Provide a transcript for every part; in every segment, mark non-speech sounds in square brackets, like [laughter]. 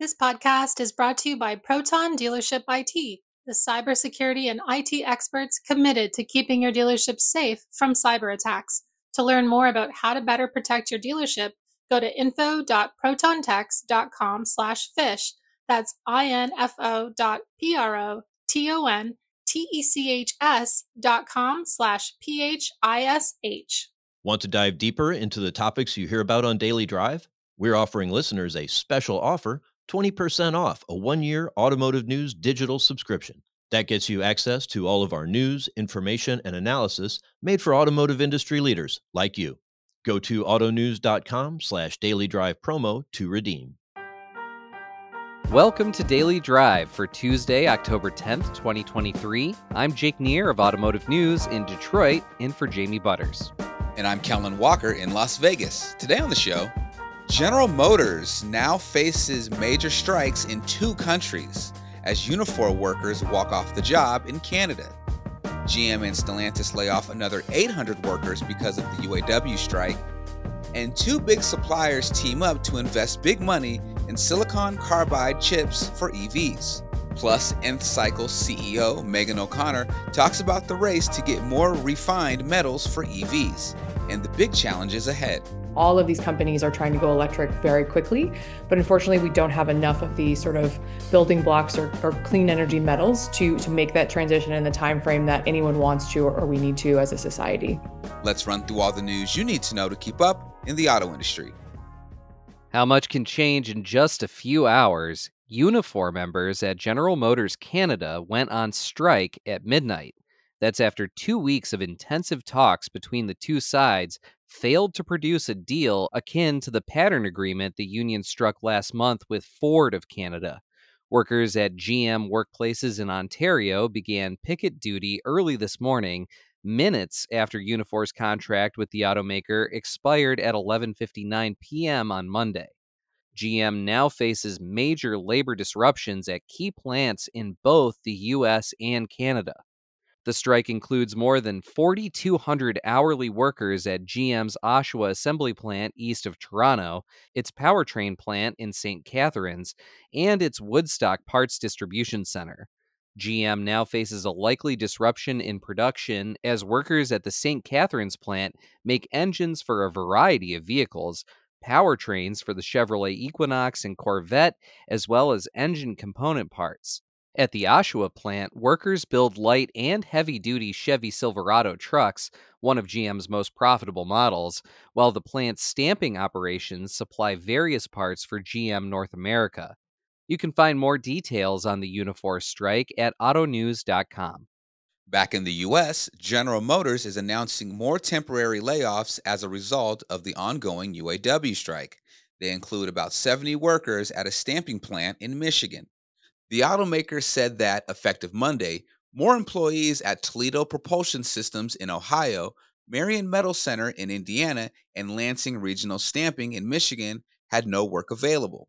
This podcast is brought to you by Proton Dealership IT, the cybersecurity and IT experts committed to keeping your dealership safe from cyber attacks. To learn more about how to better protect your dealership, go to info.protontechs.com slash phish. That's I-N-F-O dot P-R-O-T-O-N-T-E-C-H-S dot com slash P-H-I-S-H. Want to dive deeper into the topics you hear about on Daily Drive? We're offering listeners a special offer 20% off a one year automotive news digital subscription. That gets you access to all of our news, information, and analysis made for automotive industry leaders like you. Go to autonews.com slash daily drive promo to redeem. Welcome to Daily Drive for Tuesday, October 10th, 2023. I'm Jake Neher of Automotive News in Detroit, in for Jamie Butters. And I'm Kellen Walker in Las Vegas. Today on the show, General Motors now faces major strikes in two countries as Unifor workers walk off the job in Canada. GM and Stellantis lay off another 800 workers because of the UAW strike. And two big suppliers team up to invest big money in silicon carbide chips for EVs. Plus, Nth Cycle CEO Megan O'Connor talks about the race to get more refined metals for EVs and the big challenges ahead all of these companies are trying to go electric very quickly, but unfortunately, we don't have enough of the sort of building blocks or, or clean energy metals to to make that transition in the time frame that anyone wants to or, or we need to as a society. Let's run through all the news you need to know to keep up in the auto industry. How much can change in just a few hours? Unifor members at General Motors Canada went on strike at midnight. That's after two weeks of intensive talks between the two sides failed to produce a deal akin to the pattern agreement the union struck last month with Ford of Canada. Workers at GM workplaces in Ontario began picket duty early this morning, minutes after Unifor's contract with the automaker expired at 11:59 p.m. on Monday. GM now faces major labor disruptions at key plants in both the US and Canada. The strike includes more than 4,200 hourly workers at GM's Oshawa assembly plant east of Toronto, its powertrain plant in St. Catharines, and its Woodstock parts distribution center. GM now faces a likely disruption in production as workers at the St. Catharines plant make engines for a variety of vehicles, powertrains for the Chevrolet Equinox and Corvette, as well as engine component parts. At the Oshawa plant, workers build light and heavy duty Chevy Silverado trucks, one of GM's most profitable models, while the plant's stamping operations supply various parts for GM North America. You can find more details on the Unifor strike at autonews.com. Back in the US, General Motors is announcing more temporary layoffs as a result of the ongoing UAW strike. They include about 70 workers at a stamping plant in Michigan. The automaker said that, effective Monday, more employees at Toledo Propulsion Systems in Ohio, Marion Metal Center in Indiana, and Lansing Regional Stamping in Michigan had no work available.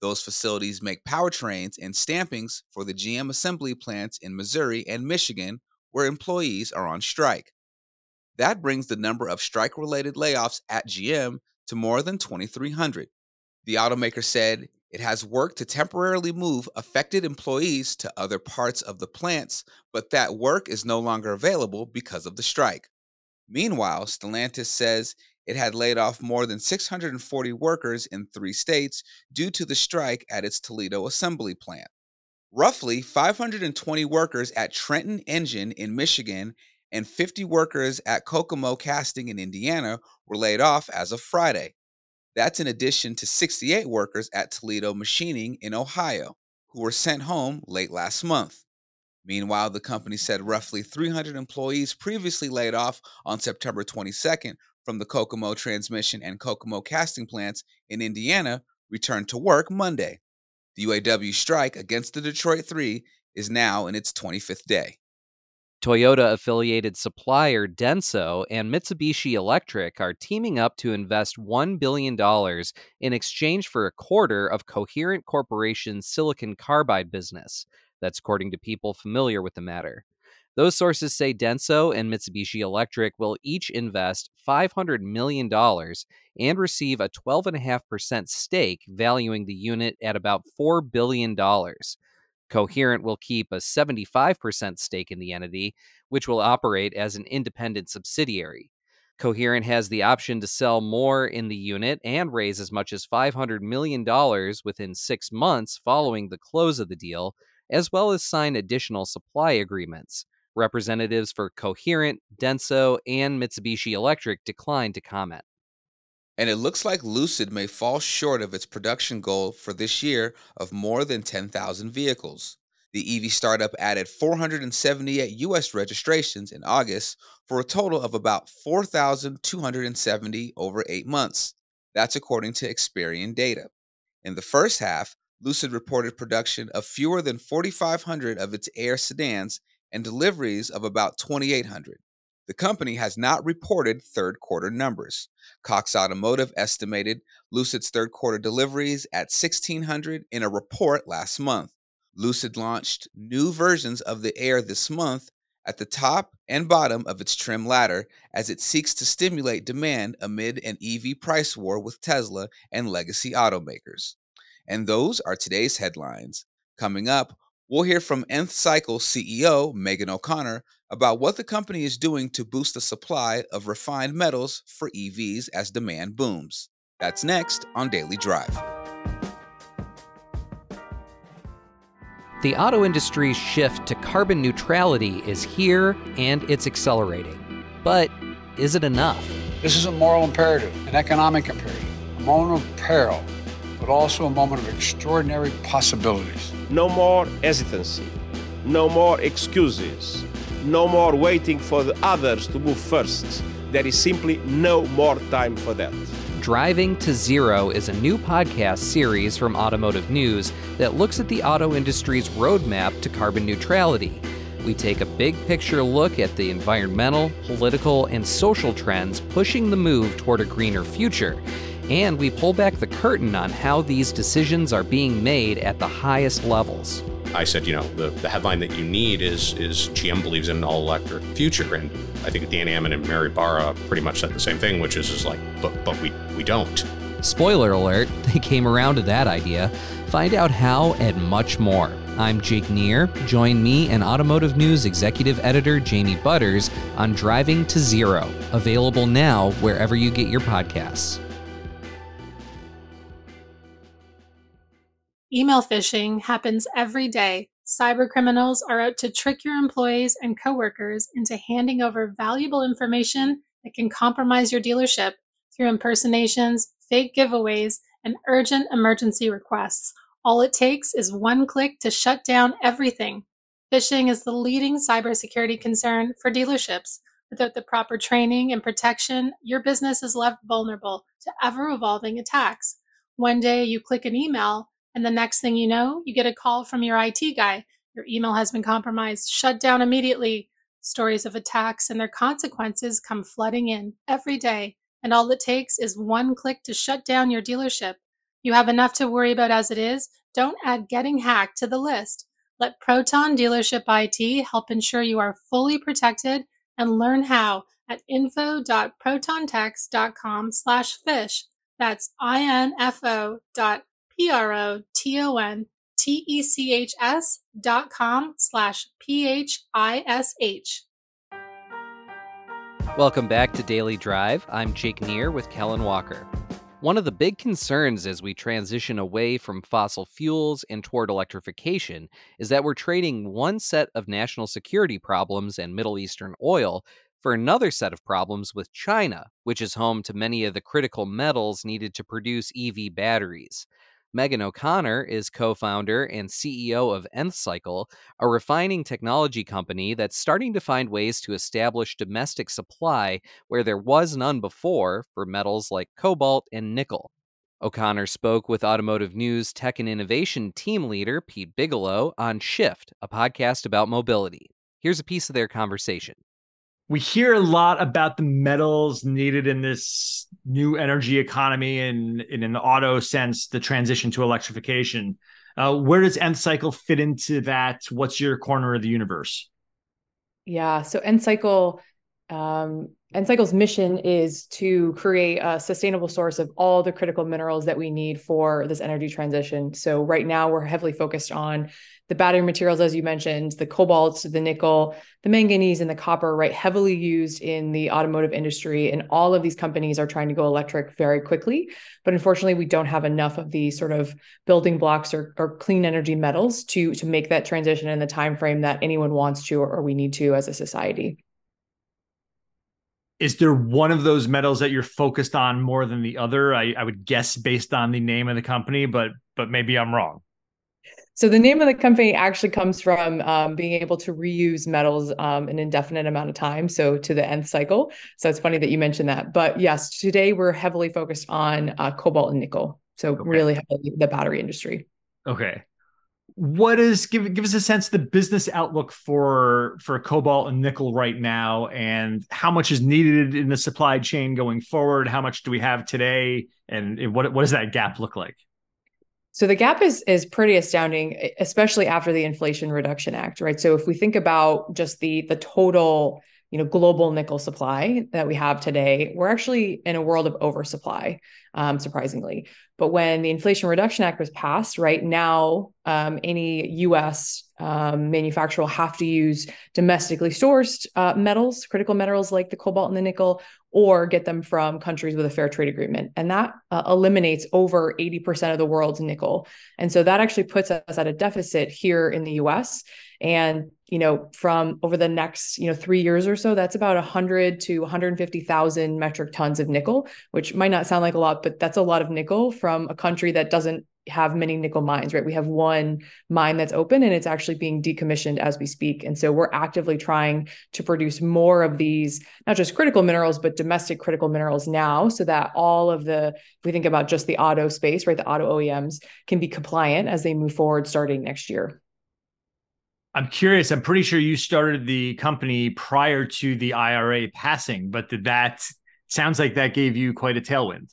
Those facilities make powertrains and stampings for the GM assembly plants in Missouri and Michigan, where employees are on strike. That brings the number of strike related layoffs at GM to more than 2,300. The automaker said it has worked to temporarily move affected employees to other parts of the plants, but that work is no longer available because of the strike. Meanwhile, Stellantis says it had laid off more than 640 workers in three states due to the strike at its Toledo assembly plant. Roughly 520 workers at Trenton Engine in Michigan and 50 workers at Kokomo Casting in Indiana were laid off as of Friday. That's in addition to 68 workers at Toledo Machining in Ohio, who were sent home late last month. Meanwhile, the company said roughly 300 employees previously laid off on September 22nd from the Kokomo transmission and Kokomo casting plants in Indiana returned to work Monday. The UAW strike against the Detroit Three is now in its 25th day. Toyota affiliated supplier Denso and Mitsubishi Electric are teaming up to invest $1 billion in exchange for a quarter of Coherent Corporation's silicon carbide business. That's according to people familiar with the matter. Those sources say Denso and Mitsubishi Electric will each invest $500 million and receive a 12.5% stake, valuing the unit at about $4 billion. Coherent will keep a 75% stake in the entity, which will operate as an independent subsidiary. Coherent has the option to sell more in the unit and raise as much as $500 million within six months following the close of the deal, as well as sign additional supply agreements. Representatives for Coherent, Denso, and Mitsubishi Electric declined to comment. And it looks like Lucid may fall short of its production goal for this year of more than 10,000 vehicles. The EV startup added 478 U.S. registrations in August for a total of about 4,270 over eight months. That's according to Experian data. In the first half, Lucid reported production of fewer than 4,500 of its Air sedans and deliveries of about 2,800. The company has not reported third quarter numbers. Cox Automotive estimated Lucid's third quarter deliveries at 1,600 in a report last month. Lucid launched new versions of the Air this month at the top and bottom of its trim ladder as it seeks to stimulate demand amid an EV price war with Tesla and legacy automakers. And those are today's headlines. Coming up, we'll hear from Nth Cycle CEO Megan O'Connor about what the company is doing to boost the supply of refined metals for EVs as demand booms. That's next on Daily Drive. The auto industry's shift to carbon neutrality is here and it's accelerating. But is it enough? This is a moral imperative, an economic imperative, a moment of peril, but also a moment of extraordinary possibilities. No more hesitancy, no more excuses, no more waiting for the others to move first. There is simply no more time for that. Driving to Zero is a new podcast series from Automotive News that looks at the auto industry's roadmap to carbon neutrality. We take a big picture look at the environmental, political, and social trends pushing the move toward a greener future. And we pull back the curtain on how these decisions are being made at the highest levels. I said, you know, the, the headline that you need is is GM believes in an all electric future, and I think Dan Ammann and Mary Barra pretty much said the same thing, which is is like, but but we we don't. Spoiler alert: [laughs] they came around to that idea. Find out how and much more. I'm Jake Neher. Join me and Automotive News executive editor Jamie Butters on Driving to Zero, available now wherever you get your podcasts. Email phishing happens every day. Cyber criminals are out to trick your employees and coworkers into handing over valuable information that can compromise your dealership through impersonations, fake giveaways, and urgent emergency requests. All it takes is one click to shut down everything. Phishing is the leading cybersecurity concern for dealerships. Without the proper training and protection, your business is left vulnerable to ever evolving attacks. One day you click an email and the next thing you know, you get a call from your IT guy. Your email has been compromised. Shut down immediately. Stories of attacks and their consequences come flooding in every day. And all it takes is one click to shut down your dealership. You have enough to worry about as it is. Don't add getting hacked to the list. Let Proton Dealership IT help ensure you are fully protected and learn how at info.protontechs.com slash phish. That's info dot P-R-O-T-O-N-T-E-C-H-S dot com slash P-H-I-S-H. Welcome back to Daily Drive. I'm Jake Neher with Kellen Walker. One of the big concerns as we transition away from fossil fuels and toward electrification is that we're trading one set of national security problems and Middle Eastern oil for another set of problems with China, which is home to many of the critical metals needed to produce EV batteries. Megan O'Connor is co founder and CEO of Nth Cycle, a refining technology company that's starting to find ways to establish domestic supply where there was none before for metals like cobalt and nickel. O'Connor spoke with Automotive News Tech and Innovation team leader Pete Bigelow on Shift, a podcast about mobility. Here's a piece of their conversation we hear a lot about the metals needed in this new energy economy and, and in the auto sense, the transition to electrification. Uh, where does Nth Cycle fit into that? What's your corner of the universe? Yeah. So Nth Cycle, um, Nth Cycle's mission is to create a sustainable source of all the critical minerals that we need for this energy transition. So right now we're heavily focused on the battery materials, as you mentioned, the cobalt, the nickel, the manganese, and the copper, right? Heavily used in the automotive industry. And all of these companies are trying to go electric very quickly. But unfortunately, we don't have enough of these sort of building blocks or, or clean energy metals to, to make that transition in the time frame that anyone wants to or, or we need to as a society is there one of those metals that you're focused on more than the other? I, I, would guess based on the name of the company, but but maybe I'm wrong. So the name of the company actually comes from um, being able to reuse metals um, an indefinite amount of time, so to the nth cycle. So it's funny that you mentioned that. But yes, today we're heavily focused on uh, cobalt and nickel. So okay. really heavily the battery industry. Okay. What is give give us a sense of the business outlook for for cobalt and nickel right now, and how much is needed in the supply chain going forward? How much do we have today, and what what does that gap look like? So the gap is is pretty astounding, especially after the Inflation Reduction Act, right? So if we think about just the the total, you know, global nickel supply that we have today, we're actually in a world of oversupply, um, surprisingly. But when the Inflation Reduction Act was passed, right now, um, any U.S. Um, manufacturer will have to use domestically sourced uh, metals, critical metals like the cobalt and the nickel, or get them from countries with a fair trade agreement. And that uh, eliminates over 80% of the world's nickel. And so that actually puts us at a deficit here in the US. And, you know, from over the next, you know, three years or so, that's about 100 to 150,000 metric tons of nickel, which might not sound like a lot, but that's a lot of nickel from a country that doesn't have many nickel mines, right? We have one mine that's open and it's actually being decommissioned as we speak. And so we're actively trying to produce more of these, not just critical minerals, but domestic critical minerals now, so that all of the, if we think about just the auto space, right, the auto OEMs can be compliant as they move forward starting next year. I'm curious. I'm pretty sure you started the company prior to the IRA passing, but did that sounds like that gave you quite a tailwind?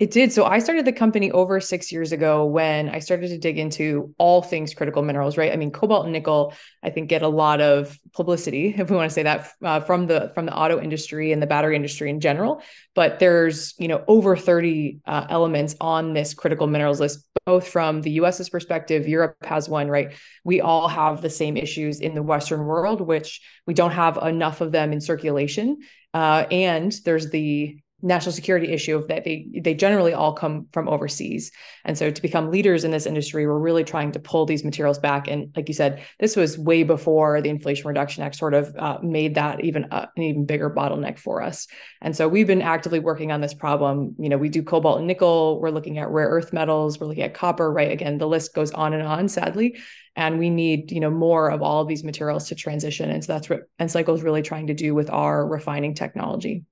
It did. So I started the company over six years ago when I started to dig into all things critical minerals, right? I mean, cobalt and nickel, I think, get a lot of publicity, [laughs] if we want to say that, uh, from the from the auto industry and the battery industry in general. But there's you know over 30 uh, elements on this critical minerals list, both from the U.S.'s perspective, Europe has one, right? We all have the same issues in the Western world, which we don't have enough of them in circulation. Uh, and there's the national security issue of that they they generally all come from overseas. And so to become leaders in this industry we're really trying to pull these materials back. And like you said this was way before the inflation reduction act sort of uh, made that even an even bigger bottleneck for us. And so we've been actively working on this problem. You know we do cobalt and nickel. We're looking at rare earth metals. We're looking at copper right? Again the list goes on and on sadly. And we need you know more of all of these materials to transition. And so that's what Nth Cycle is really trying to do with our refining technology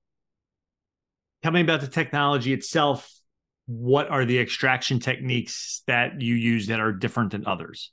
Tell me about the technology itself. What are the extraction techniques that you use that are different than others?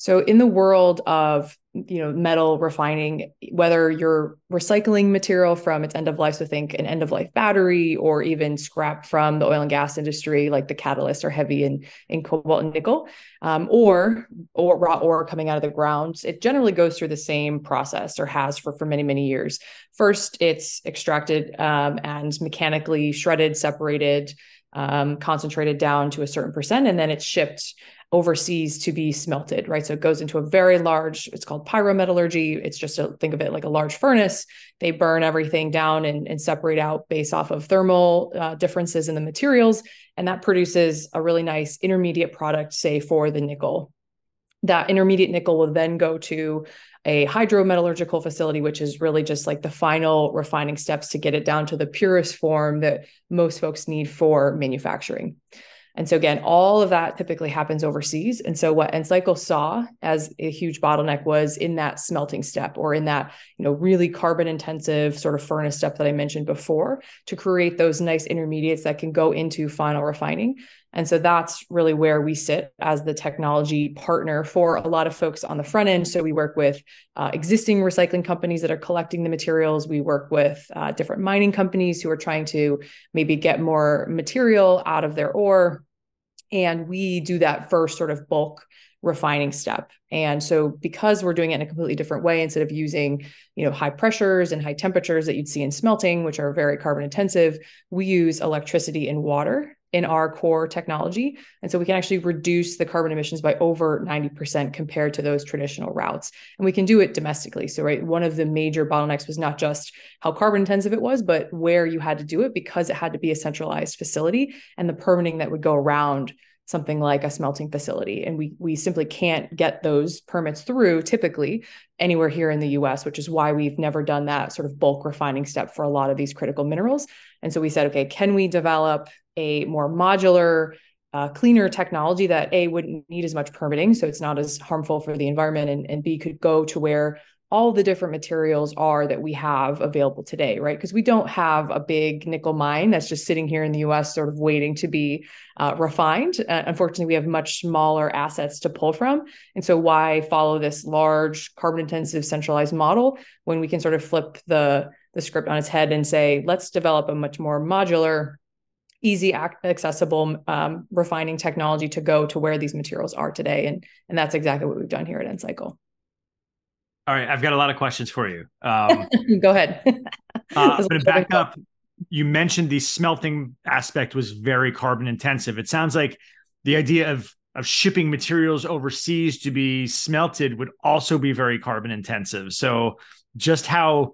So in the world of you know metal refining, whether you're recycling material from its end of life, so think an end of life battery, or even scrap from the oil and gas industry, like the catalysts are heavy in in cobalt and nickel, um, or or raw ore coming out of the ground, it generally goes through the same process or has for for many many years. First, it's extracted um, and mechanically shredded, separated, um, concentrated down to a certain percent, and then it's shipped overseas to be smelted, right? So it goes into a very large, it's called pyrometallurgy. It's just a think of it like a large furnace. They burn everything down and, and separate out based off of thermal uh, differences in the materials. And that produces a really nice intermediate product, say for the nickel. That intermediate nickel will then go to a hydrometallurgical facility, which is really just like the final refining steps to get it down to the purest form that most folks need for manufacturing. And so again, all of that typically happens overseas. And so what Nth Cycle saw as a huge bottleneck was in that smelting step or in that, you know, really carbon intensive sort of furnace step that I mentioned before to create those nice intermediates that can go into final refining. And so that's really where we sit as the technology partner for a lot of folks on the front end. So we work with uh, existing recycling companies that are collecting the materials. We work with uh, different mining companies who are trying to maybe get more material out of their ore And we do that first sort of bulk refining step. And so because we're doing it in a completely different way, instead of using, you know, high pressures and high temperatures that you'd see in smelting, which are very carbon intensive, we use electricity and water in our core technology. And so we can actually reduce the carbon emissions by over 90% compared to those traditional routes. And we can do it domestically. So, right, one of the major bottlenecks was not just how carbon intensive it was, but where you had to do it because it had to be a centralized facility and the permitting that would go around something like a smelting facility and we we simply can't get those permits through typically anywhere here in the US which is why we've never done that sort of bulk refining step for a lot of these critical minerals and so we said okay can we develop a more modular uh, cleaner technology that a wouldn't need as much permitting so it's not as harmful for the environment and, and b could go to where all the different materials are that we have available today, right? Because we don't have a big nickel mine that's just sitting here in the US, sort of waiting to be uh, refined. Uh, unfortunately, we have much smaller assets to pull from. And so, why follow this large carbon intensive centralized model when we can sort of flip the, the script on its head and say, let's develop a much more modular, easy accessible um, refining technology to go to where these materials are today and and that's exactly what we've done here at Nth Cycle. All right, I've got a lot of questions for you. Um, [laughs] Go ahead. [laughs] uh, I'm going to back up. You mentioned the smelting aspect was very carbon intensive. It sounds like the idea of of shipping materials overseas to be smelted would also be very carbon intensive. So, just how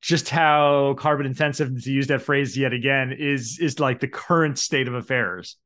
just how carbon intensive to use that phrase yet again is is like the current state of affairs.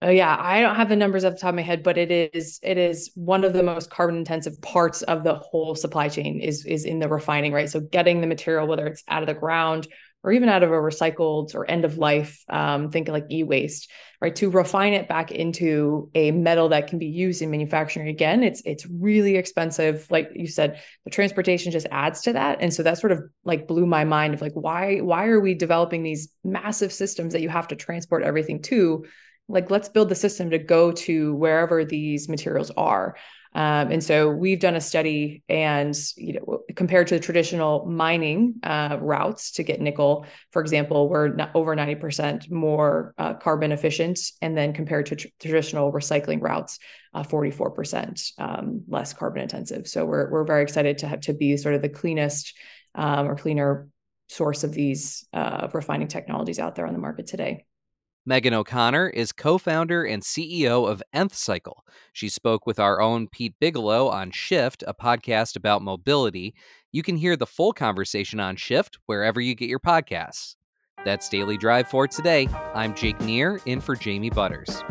Oh yeah, I don't have the numbers off the top of my head, but it is it is one of the most carbon intensive parts of the whole supply chain is is in the refining, right? So getting the material, whether it's out of the ground or even out of a recycled or end of life, um, think like e-waste, right? To refine it back into a metal that can be used in manufacturing again, it's it's really expensive. Like you said, the transportation just adds to that, and so that sort of like blew my mind of like why why are we developing these massive systems that you have to transport everything to? like let's build the system to go to wherever these materials are um, and so we've done a study and you know compared to the traditional mining uh, routes to get nickel for example we're over 90% more uh, carbon efficient and then compared to tr- traditional recycling routes uh, 44% um, less carbon intensive. So we're, we're very excited to have to be sort of the cleanest um, or cleaner source of these uh, refining technologies out there on the market today Megan O'Connor is co founder and CEO of Nth Cycle. She spoke with our own Pete Bigelow on Shift, a podcast about mobility. You can hear the full conversation on Shift wherever you get your podcasts. That's Daily Drive for today. I'm Jake Neher, in for Jamie Butters.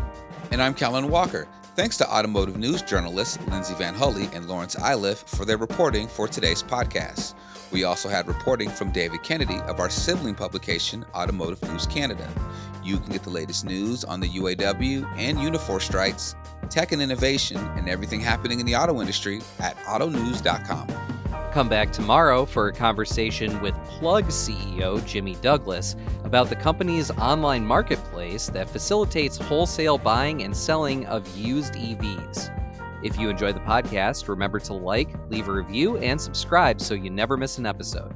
And I'm Kellen Walker. Thanks to automotive news journalists Lindsay VanHulle and Lawrence Iliff for their reporting for today's podcast. We also had reporting from David Kennedy of our sibling publication, Automotive News Canada. You can get the latest news on the UAW and Unifor strikes, tech and innovation, and everything happening in the auto industry at autonews.com. Come back tomorrow for a conversation with Plug CEO Jimmy Douglas about the company's online marketplace that facilitates wholesale buying and selling of used EVs. If you enjoy the podcast, remember to like, leave a review, and subscribe so you never miss an episode.